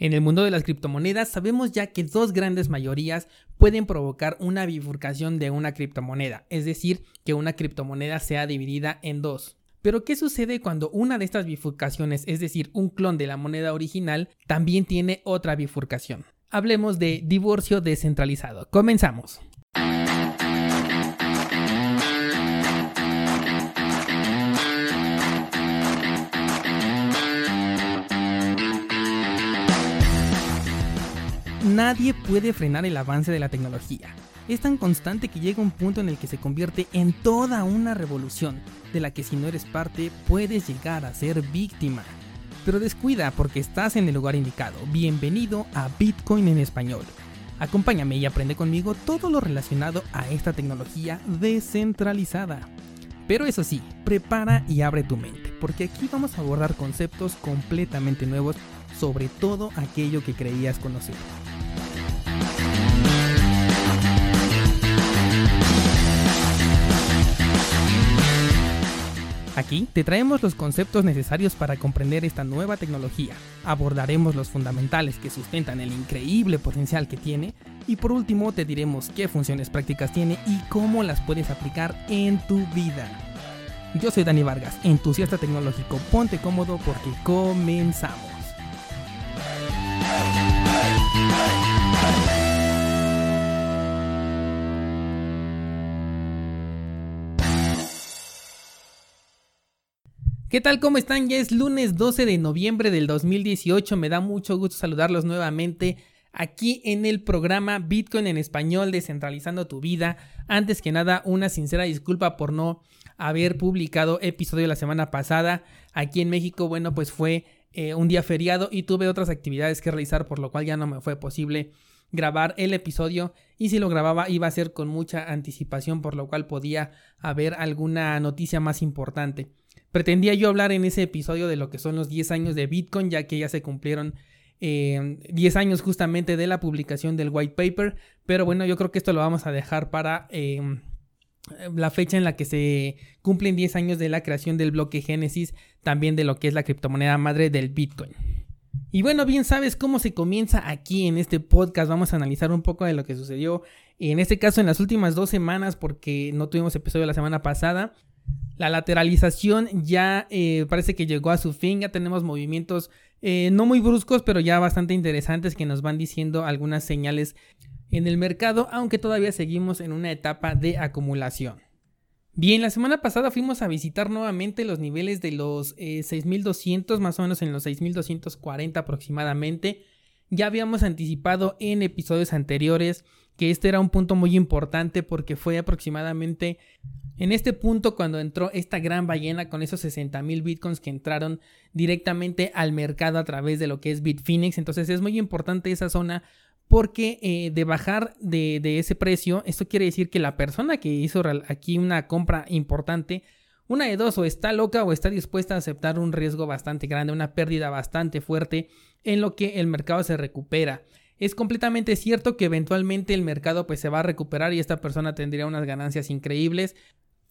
En el mundo de las criptomonedas sabemos ya que dos grandes mayorías pueden provocar una bifurcación de una criptomoneda, es decir, que una criptomoneda sea dividida en dos. Pero ¿qué sucede cuando una de estas bifurcaciones, es decir, un clon de la moneda original, también tiene otra bifurcación? Hablemos de divorcio descentralizado. Comenzamos. Nadie puede frenar el avance de la tecnología. Es tan constante que llega un punto en el que se convierte en toda una revolución, de la que si no eres parte puedes llegar a ser víctima. Pero descuida porque estás en el lugar indicado. Bienvenido a Bitcoin en español. Acompáñame y aprende conmigo todo lo relacionado a esta tecnología descentralizada. Pero eso sí, prepara y abre tu mente, porque aquí vamos a abordar conceptos completamente nuevos sobre todo aquello que creías conocer. Aquí te traemos los conceptos necesarios para comprender esta nueva tecnología, abordaremos los fundamentales que sustentan el increíble potencial que tiene y por último te diremos qué funciones prácticas tiene y cómo las puedes aplicar en tu vida. Yo soy Dani Vargas, entusiasta tecnológico, ponte cómodo porque comenzamos. ¿Qué tal? ¿Cómo están? Ya es lunes 12 de noviembre del 2018. Me da mucho gusto saludarlos nuevamente aquí en el programa Bitcoin en español, descentralizando tu vida. Antes que nada, una sincera disculpa por no haber publicado episodio la semana pasada. Aquí en México, bueno, pues fue eh, un día feriado y tuve otras actividades que realizar, por lo cual ya no me fue posible grabar el episodio y si lo grababa iba a ser con mucha anticipación, por lo cual podía haber alguna noticia más importante. Pretendía yo hablar en ese episodio de lo que son los 10 años de Bitcoin, ya que ya se cumplieron 10 eh, años justamente de la publicación del white paper, pero bueno, yo creo que esto lo vamos a dejar para eh, la fecha en la que se cumplen 10 años de la creación del bloque Génesis, también de lo que es la criptomoneda madre del Bitcoin. Y bueno, bien sabes cómo se comienza aquí en este podcast. Vamos a analizar un poco de lo que sucedió en este caso en las últimas dos semanas porque no tuvimos episodio la semana pasada. La lateralización ya eh, parece que llegó a su fin, ya tenemos movimientos eh, no muy bruscos, pero ya bastante interesantes que nos van diciendo algunas señales en el mercado, aunque todavía seguimos en una etapa de acumulación. Bien, la semana pasada fuimos a visitar nuevamente los niveles de los 6200, eh, más o menos en los 6240 aproximadamente. Ya habíamos anticipado en episodios anteriores que este era un punto muy importante porque fue aproximadamente en este punto, cuando entró esta gran ballena con esos 60 mil bitcoins que entraron directamente al mercado a través de lo que es Bitfinex, entonces es muy importante esa zona porque eh, de bajar de, ese precio, esto quiere decir que la persona que hizo aquí una compra importante, una de dos, o está loca o está dispuesta a aceptar un riesgo bastante grande, una pérdida bastante fuerte en lo que el mercado se recupera. Es completamente cierto que eventualmente el mercado pues se va a recuperar y esta persona tendría unas ganancias increíbles,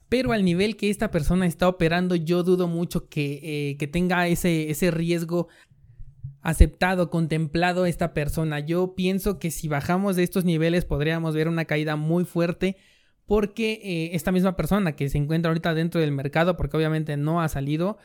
pero al nivel que esta persona está operando, yo dudo mucho que, eh, tenga ese, ese riesgo aceptado, contemplado esta persona. Yo pienso que si bajamos de estos niveles podríamos ver una caída muy fuerte porque eh, esta misma persona que se encuentra ahorita dentro del mercado, porque obviamente no ha salido,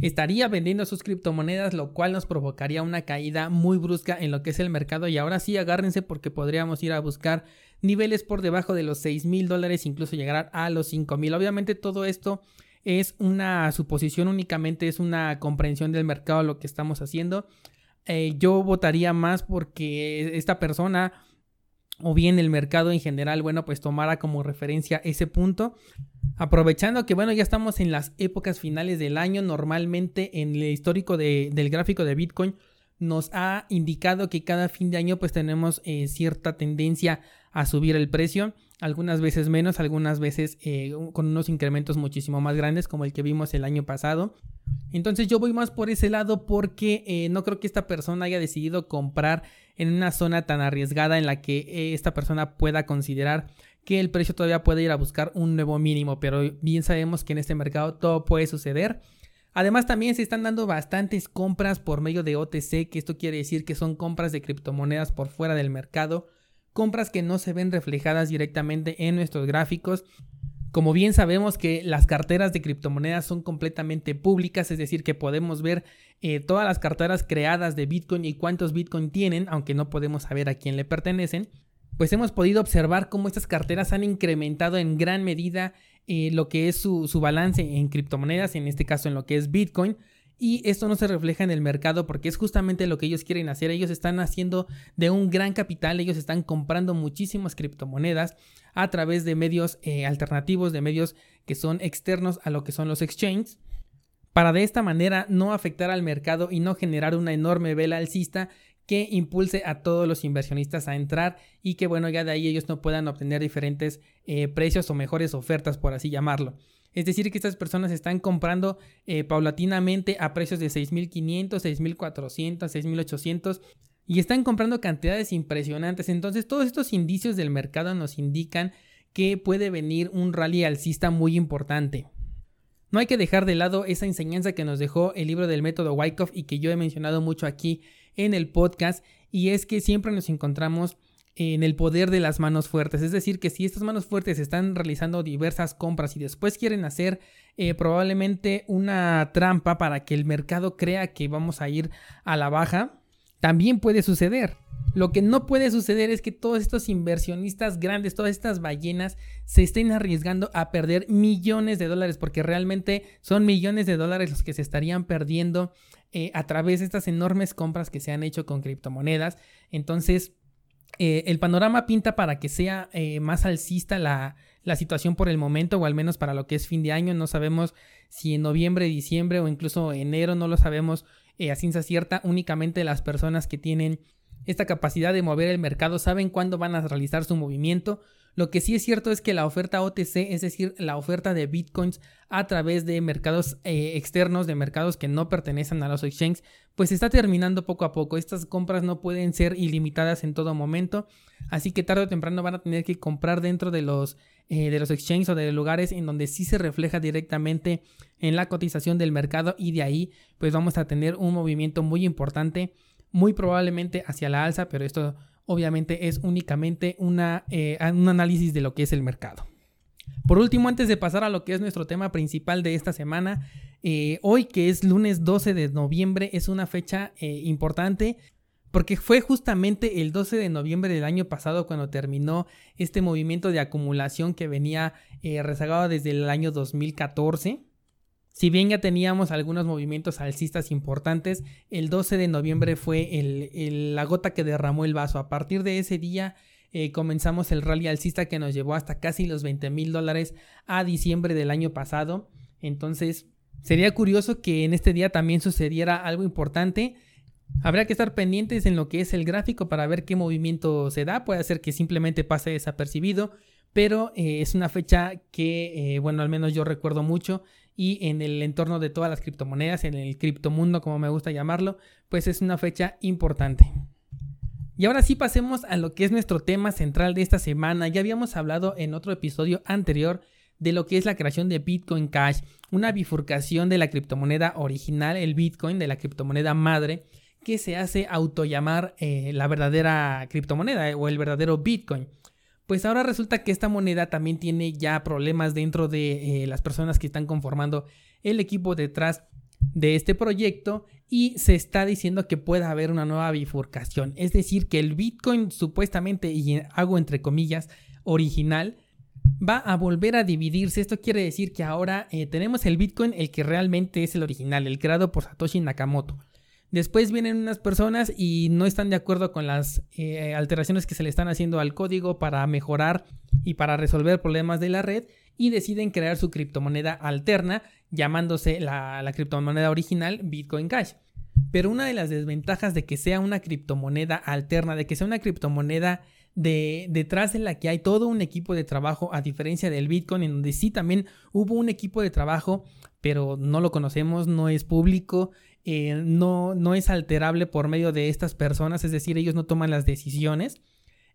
estaría vendiendo sus criptomonedas, lo cual nos provocaría una caída muy brusca en lo que es el mercado. Y ahora sí, agárrense porque podríamos ir a buscar niveles por debajo de los 6 mil dólares, incluso llegar a los 5 mil. Obviamente todo esto es una suposición únicamente, es una comprensión del mercado lo que estamos haciendo. Eh, yo votaría más porque esta persona o bien el mercado en general, bueno, pues tomara como referencia ese punto. Aprovechando que, bueno, ya estamos en las épocas finales del año, normalmente en el histórico del gráfico de Bitcoin nos ha indicado que cada fin de año pues tenemos eh, cierta tendencia a subir el precio, algunas veces menos, algunas veces eh, con unos incrementos muchísimo más grandes como el que vimos el año pasado. Entonces yo voy más por ese lado porque eh, no creo que esta persona haya decidido comprar en una zona tan arriesgada en la que esta persona pueda considerar que el precio todavía puede ir a buscar un nuevo mínimo, pero bien sabemos que en este mercado todo puede suceder. Además también se están dando bastantes compras por medio de OTC, que esto quiere decir que son compras de criptomonedas por fuera del mercado, compras que no se ven reflejadas directamente en nuestros gráficos. Como bien sabemos que las carteras de criptomonedas son completamente públicas, es decir, que podemos ver eh, todas las carteras creadas de Bitcoin y cuántos Bitcoin tienen, aunque no podemos saber a quién le pertenecen, pues hemos podido observar cómo estas carteras han incrementado en gran medida eh, lo que es su, balance en criptomonedas, en este caso en lo que es Bitcoin. Y esto no se refleja en el mercado porque es justamente lo que ellos quieren hacer. Ellos están haciendo de un gran capital, ellos están comprando muchísimas criptomonedas a través de medios eh, alternativos, de medios que son externos a lo que son los exchanges para de esta manera no afectar al mercado y no generar una enorme vela alcista que impulse a todos los inversionistas a entrar y que bueno ya de ahí ellos no puedan obtener diferentes eh, precios o mejores ofertas por así llamarlo. Es decir, que estas personas están comprando eh, paulatinamente a precios de 6.500, 6.400, 6.800 y están comprando cantidades impresionantes. Entonces todos estos indicios del mercado nos indican que puede venir un rally alcista muy importante. No hay que dejar de lado esa enseñanza que nos dejó el libro del método Wyckoff y que yo he mencionado mucho aquí en el podcast y es que siempre nos encontramos en el poder de las manos fuertes. Es decir, que si estas manos fuertes están realizando diversas compras y después quieren hacer eh, probablemente una trampa para que el mercado crea que vamos a ir a la baja, también puede suceder. Lo que no puede suceder es que todos estos inversionistas grandes, todas estas ballenas, se estén arriesgando a perder millones de dólares, porque realmente son millones de dólares los que se estarían perdiendo eh, a través de estas enormes compras que se han hecho con criptomonedas. Entonces, eh, el panorama pinta para que sea eh, más alcista la, la, situación por el momento, o al menos para lo que es fin de año. No sabemos si en noviembre, diciembre o incluso enero, no lo sabemos a ciencia cierta. Únicamente las personas que tienen esta capacidad de mover el mercado saben cuándo van a realizar su movimiento. Lo que sí es cierto es que la oferta OTC, es decir, la oferta de bitcoins a través de mercados eh, externos, de mercados que no pertenecen a los exchanges, pues está terminando poco a poco. Estas compras no pueden ser ilimitadas en todo momento, así que tarde o temprano van a tener que comprar dentro de los, eh, de los exchanges o de lugares en donde sí se refleja directamente en la cotización del mercado y de ahí pues vamos a tener un movimiento muy importante muy probablemente hacia la alza, pero esto obviamente es únicamente una, eh, un análisis de lo que es el mercado. Por último, antes de pasar a lo que es nuestro tema principal de esta semana, eh, hoy que es lunes 12 de noviembre es una fecha eh, importante porque fue justamente el 12 de noviembre del año pasado cuando terminó este movimiento de acumulación que venía rezagado desde el año 2014. Si bien ya teníamos algunos movimientos alcistas importantes, el 12 de noviembre fue la gota que derramó el vaso. A partir de ese día eh, comenzamos el rally alcista que nos llevó hasta casi los 20 mil dólares a diciembre del año pasado. Entonces, sería curioso que en este día también sucediera algo importante. Habrá que estar pendientes en lo que es el gráfico para ver qué movimiento se da. Puede ser que simplemente pase desapercibido, pero eh, es una fecha que, eh, bueno, al menos yo recuerdo mucho y en el entorno de todas las criptomonedas, en el criptomundo como me gusta llamarlo, pues es una fecha importante. Y ahora sí pasemos a lo que es nuestro tema central de esta semana. Ya habíamos hablado en otro episodio anterior de lo que es la creación de Bitcoin Cash, una bifurcación de la criptomoneda original, el Bitcoin, de la criptomoneda madre, que se hace autollamar eh, la verdadera criptomoneda o el verdadero Bitcoin. Pues ahora resulta que esta moneda también tiene ya problemas dentro de eh, las personas que están conformando el equipo detrás de este proyecto y se está diciendo que puede haber una nueva bifurcación. Es decir, que el Bitcoin supuestamente, y hago entre comillas, original, va a volver a dividirse. Esto quiere decir que ahora eh, tenemos el Bitcoin, el que realmente es el original, el creado por Satoshi Nakamoto. Después vienen unas personas y no están de acuerdo con las eh, alteraciones que se le están haciendo al código para mejorar y para resolver problemas de la red y deciden crear su criptomoneda alterna llamándose la, criptomoneda original Bitcoin Cash. Pero una de las desventajas de que sea una criptomoneda alterna, de que sea una criptomoneda de, detrás de la que hay todo un equipo de trabajo, a diferencia del Bitcoin, en donde sí también hubo un equipo de trabajo, pero no lo conocemos, no es público, eh, no, no es alterable por medio de estas personas, es decir, ellos no toman las decisiones.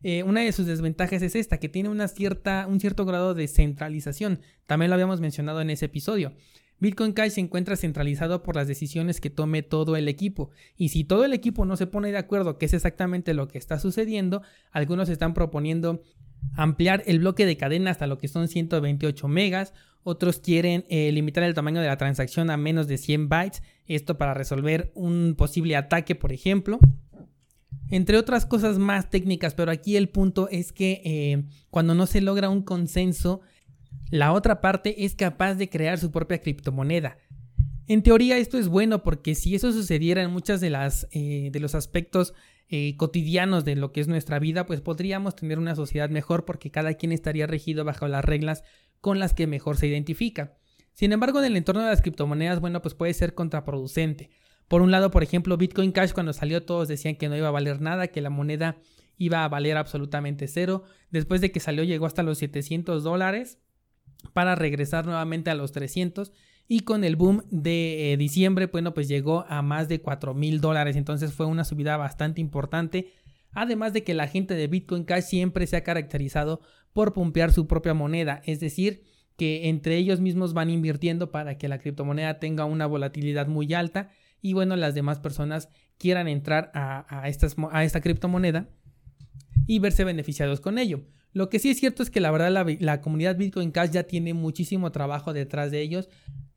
Eh, una de sus desventajas es esta, que tiene una cierta, un cierto grado de centralización. También lo habíamos mencionado en ese episodio. Bitcoin Cash se encuentra centralizado por las decisiones que tome todo el equipo. Y si todo el equipo no se pone de acuerdo qué es exactamente lo que está sucediendo, algunos están proponiendo ampliar el bloque de cadena hasta lo que son 128 megas, otros quieren eh, limitar el tamaño de la transacción a menos de 100 bytes, esto para resolver un posible ataque, por ejemplo. Entre otras cosas más técnicas, pero aquí el punto es que eh, cuando no se logra un consenso, la otra parte es capaz de crear su propia criptomoneda. En teoría esto es bueno porque si eso sucediera en muchas de las eh, de los aspectos eh, cotidianos de lo que es nuestra vida, pues podríamos tener una sociedad mejor porque cada quien estaría regido bajo las reglas con las que mejor se identifica. Sin embargo, en el entorno de las criptomonedas, bueno, pues puede ser contraproducente. Por un lado, por ejemplo, Bitcoin Cash cuando salió todos decían que no iba a valer nada, que la moneda iba a valer absolutamente cero. Después de que salió llegó hasta los 700 dólares para regresar nuevamente a los 300 y con el boom de eh, diciembre, bueno, pues llegó a más de 4 mil dólares, entonces fue una subida bastante importante. Además de que la gente de Bitcoin Cash siempre se ha caracterizado por pumpear su propia moneda, es decir, que entre ellos mismos van invirtiendo para que la criptomoneda tenga una volatilidad muy alta y bueno, las demás personas quieran entrar a, esta criptomoneda y verse beneficiados con ello. Lo que sí es cierto es que la verdad la, comunidad Bitcoin Cash ya tiene muchísimo trabajo detrás de ellos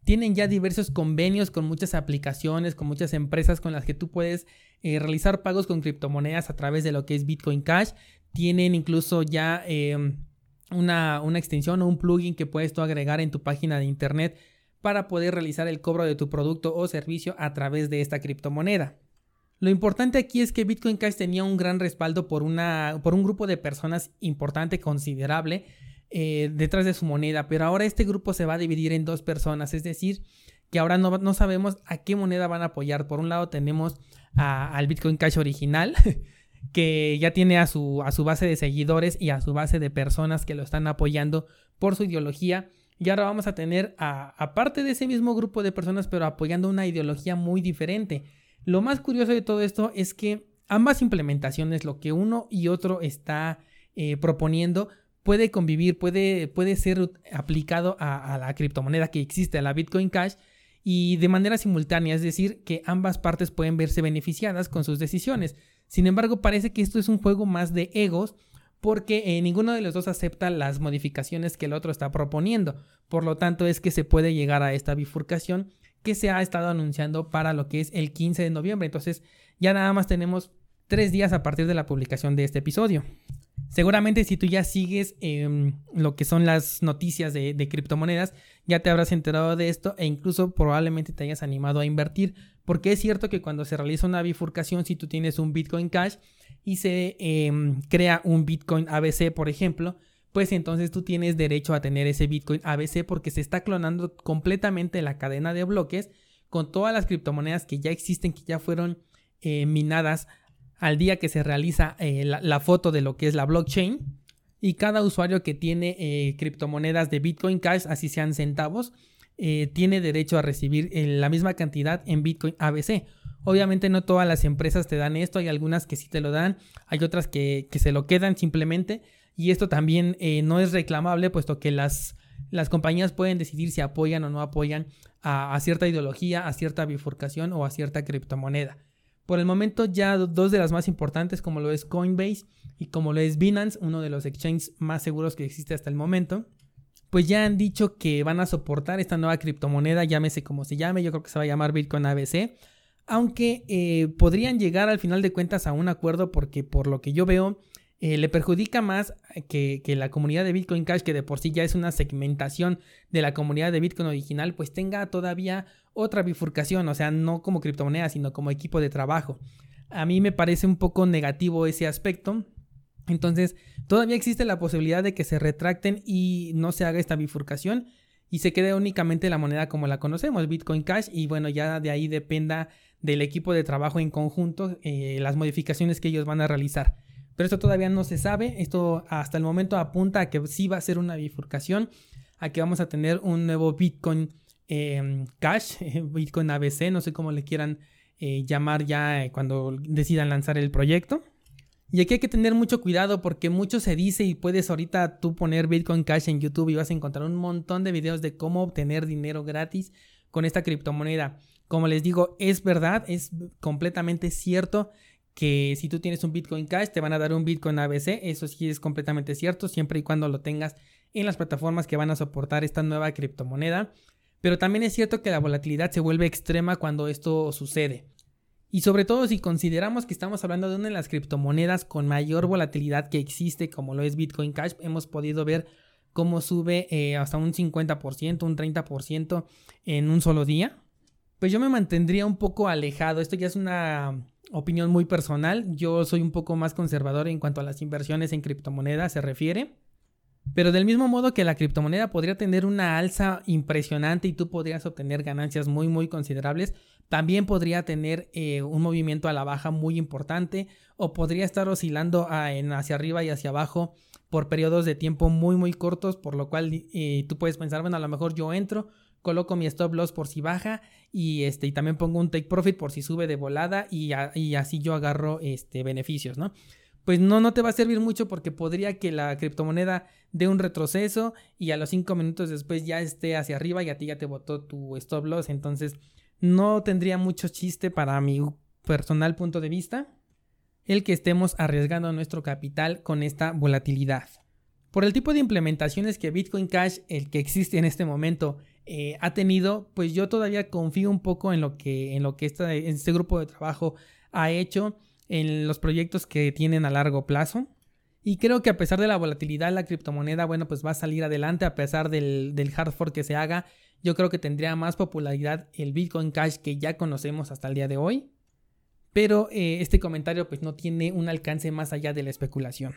tienen ya diversos convenios con muchas aplicaciones, con muchas empresas con las que tú puedes eh, realizar pagos con criptomonedas a través de lo que es Bitcoin Cash. Tienen incluso ya em, una, una extensión o un plugin que puedes tú agregar en tu página de internet para poder realizar el cobro de tu producto o servicio a través de esta criptomoneda. Lo importante aquí es que Bitcoin Cash tenía un gran respaldo por, una, por un grupo de personas importante, considerable, eh, detrás de su moneda, pero ahora este grupo se va a dividir en dos personas, es decir, que ahora no, no sabemos a qué moneda van a apoyar. Por un lado tenemos al Bitcoin Cash original, que ya tiene a su, a su base de seguidores y a su base de personas que lo están apoyando por su ideología. Y ahora vamos a tener, a, aparte de ese mismo grupo de personas, pero apoyando una ideología muy diferente. Lo más curioso de todo esto es que ambas implementaciones, lo que uno y otro está eh, proponiendo, puede convivir, puede, puede ser aplicado a, la criptomoneda que existe, a la Bitcoin Cash, y de manera simultánea, es decir, que ambas partes pueden verse beneficiadas con sus decisiones. Sin embargo, parece que esto es un juego más de egos porque eh, ninguno de los dos acepta las modificaciones que el otro está proponiendo. Por lo tanto, es que se puede llegar a esta bifurcación que se ha estado anunciando para lo que es el 15 de noviembre. Entonces, ya nada más tenemos tres días a partir de la publicación de este episodio. Seguramente si tú ya sigues em, lo que son las noticias de, criptomonedas, ya te habrás enterado de esto e incluso probablemente te hayas animado a invertir, porque es cierto que cuando se realiza una bifurcación, si tú tienes un Bitcoin Cash y se em, crea un Bitcoin ABC, por ejemplo, pues entonces tú tienes derecho a tener ese Bitcoin ABC porque se está clonando completamente la cadena de bloques con todas las criptomonedas que ya existen, que ya fueron eh, minadas al día que se realiza eh, la, foto de lo que es la blockchain. Y cada usuario que tiene eh, criptomonedas de Bitcoin Cash, así sean centavos, eh, tiene derecho a recibir la misma cantidad en Bitcoin ABC. Obviamente no todas las empresas te dan esto, hay algunas que sí te lo dan, hay otras que, se lo quedan simplemente. Y esto también no es reclamable, puesto que las, las compañías pueden decidir si apoyan o no apoyan a cierta ideología, a cierta bifurcación o a cierta criptomoneda. Por el momento ya dos de las más importantes como lo es Coinbase y como lo es Binance, uno de los exchanges más seguros que existe hasta el momento, pues ya han dicho que van a soportar esta nueva criptomoneda, llámese como se llame, yo creo que se va a llamar Bitcoin ABC, aunque eh, podrían llegar al final de cuentas a un acuerdo porque por lo que yo veo eh, le perjudica más que, que, la comunidad de Bitcoin Cash, que de por sí ya es una segmentación de la comunidad de Bitcoin original, pues tenga todavía otra bifurcación, o sea, no como criptomoneda, sino como equipo de trabajo. A mí me parece un poco negativo ese aspecto. Entonces, todavía existe la posibilidad de que se retracten y no se haga esta bifurcación y se quede únicamente la moneda como la conocemos, Bitcoin Cash, y bueno, ya de ahí dependa del equipo de trabajo en conjunto eh, las modificaciones que ellos van a realizar. Pero esto todavía no se sabe, esto hasta el momento apunta a que sí va a ser una bifurcación, a que vamos a tener un nuevo Bitcoin Em, Cash, Bitcoin ABC, no sé cómo le quieran eh, llamar ya eh, cuando decidan lanzar el proyecto. Y aquí hay que tener mucho cuidado porque mucho se dice y puedes ahorita tú poner Bitcoin Cash en YouTube y vas a encontrar un montón de videos de cómo obtener dinero gratis con esta criptomoneda. Como les digo, es verdad, es completamente cierto que si tú tienes un Bitcoin Cash te van a dar un Bitcoin ABC, eso sí es completamente cierto, siempre y cuando lo tengas en las plataformas que van a soportar esta nueva criptomoneda. Pero también es cierto que la volatilidad se vuelve extrema cuando esto sucede. Y sobre todo si consideramos que estamos hablando de una de las criptomonedas con mayor volatilidad que existe, como lo es Bitcoin Cash, hemos podido ver cómo sube eh, hasta un 50%, un 30% en un solo día. Pues yo me mantendría un poco alejado. Esto ya es una opinión muy personal. Yo soy un poco más conservador en cuanto a las inversiones en criptomonedas se refiere. Pero del mismo modo que la criptomoneda podría tener una alza impresionante y tú podrías obtener ganancias muy muy considerables, también podría tener eh, un movimiento a la baja muy importante o podría estar oscilando hacia arriba y hacia abajo por periodos de tiempo muy muy cortos, por lo cual eh, tú puedes pensar, bueno, a lo mejor yo entro, coloco mi stop loss por si baja y este y también pongo un take profit por si sube de volada y, así yo agarro este beneficios, ¿no? Pues no, no te va a servir mucho porque podría que la criptomoneda dé un retroceso y a los 5 minutos después ya esté hacia arriba y a ti ya te botó tu stop loss. Entonces no tendría mucho chiste para mi personal punto de vista el que estemos arriesgando nuestro capital con esta volatilidad. Por el tipo de implementaciones que Bitcoin Cash, el que existe en este momento, eh, ha tenido, pues yo todavía confío un poco en lo que, en lo que este grupo de trabajo ha hecho, en los proyectos que tienen a largo plazo. Y creo que a pesar de la volatilidad, la criptomoneda, bueno, pues va a salir adelante a pesar del, del hard fork que se haga. Yo creo que tendría más popularidad el Bitcoin Cash que ya conocemos hasta el día de hoy. Pero eh, este comentario pues no tiene un alcance más allá de la especulación.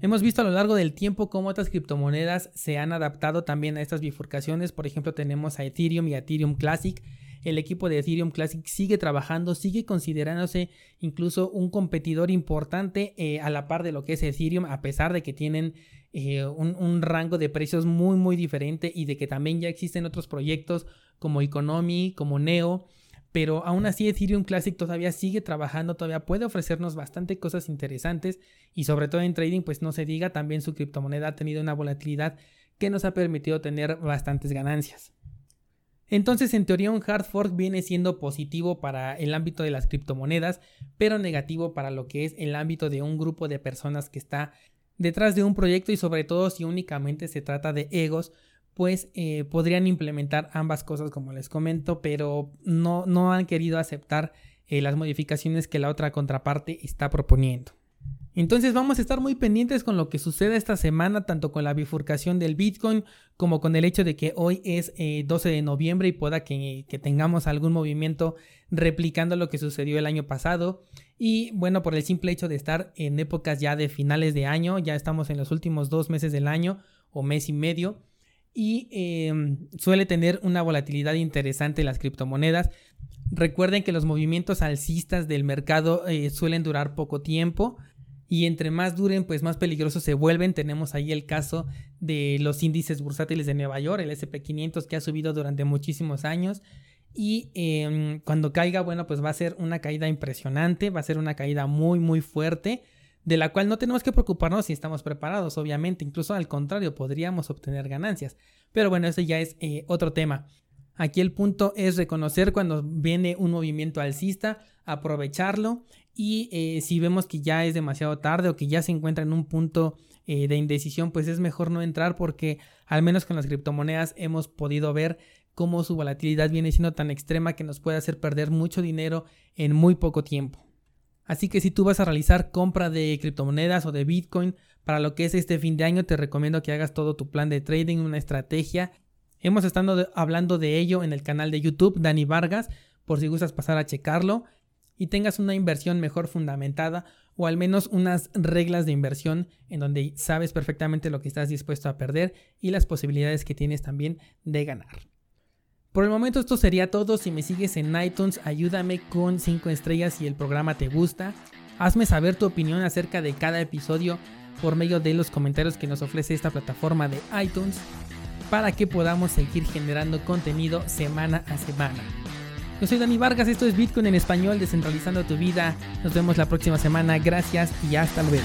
Hemos visto a lo largo del tiempo cómo otras criptomonedas se han adaptado también a estas bifurcaciones. Por ejemplo, tenemos a Ethereum y a Ethereum Classic. El equipo de Ethereum Classic sigue trabajando, sigue considerándose incluso un competidor importante eh, a la par de lo que es Ethereum, a pesar de que tienen eh, un, un, rango de precios muy muy diferente y de que también ya existen otros proyectos como Economy, como Neo pero aún así Ethereum Classic todavía sigue trabajando, todavía puede ofrecernos bastante cosas interesantes y sobre todo en trading pues no se diga, también su criptomoneda ha tenido una volatilidad que nos ha permitido tener bastantes ganancias. Entonces en teoría un hard fork viene siendo positivo para el ámbito de las criptomonedas, pero negativo para lo que es el ámbito de un grupo de personas que está detrás de un proyecto y sobre todo si únicamente se trata de egos pues eh, podrían implementar ambas cosas como les comento, pero no, no han querido aceptar eh, las modificaciones que la otra contraparte está proponiendo. Entonces vamos a estar muy pendientes con lo que suceda esta semana, tanto con la bifurcación del Bitcoin como con el hecho de que hoy es 12 eh, de noviembre y pueda que, tengamos algún movimiento replicando lo que sucedió el año pasado. Y bueno, por el simple hecho de estar en épocas ya de finales de año, ya estamos en los últimos dos meses del año o mes y medio y em, suele tener una volatilidad interesante las criptomonedas. Recuerden que los movimientos alcistas del mercado eh, suelen durar poco tiempo y entre más duren, pues más peligrosos se vuelven. Tenemos ahí el caso de los índices bursátiles de Nueva York, el SP500 que ha subido durante muchísimos años. Y em, cuando caiga, bueno, pues va a ser una caída impresionante, va a ser una caída muy, muy fuerte de la cual no tenemos que preocuparnos si estamos preparados, obviamente, incluso al contrario, podríamos obtener ganancias. Pero bueno, ese ya es eh, otro tema. Aquí el punto es reconocer cuando viene un movimiento alcista, aprovecharlo y eh, si vemos que ya es demasiado tarde o que ya se encuentra en un punto eh, de indecisión, pues es mejor no entrar porque al menos con las criptomonedas hemos podido ver cómo su volatilidad viene siendo tan extrema que nos puede hacer perder mucho dinero en muy poco tiempo. Así que si tú vas a realizar compra de criptomonedas o de Bitcoin para lo que es este fin de año, te recomiendo que hagas todo tu plan de trading, una estrategia. Hemos estado hablando de ello en el canal de YouTube, Dani Vargas, por si gustas pasar a checarlo y tengas una inversión mejor fundamentada o al menos unas reglas de inversión en donde sabes perfectamente lo que estás dispuesto a perder y las posibilidades que tienes también de ganar. Por el momento esto sería todo. Si me sigues en iTunes, ayúdame con 5 estrellas si el programa te gusta. Hazme saber tu opinión acerca de cada episodio por medio de los comentarios que nos ofrece esta plataforma de iTunes para que podamos seguir generando contenido semana a semana. Yo soy Dani Vargas, esto es Bitcoin en español, descentralizando tu vida. Nos vemos la próxima semana, gracias y hasta luego.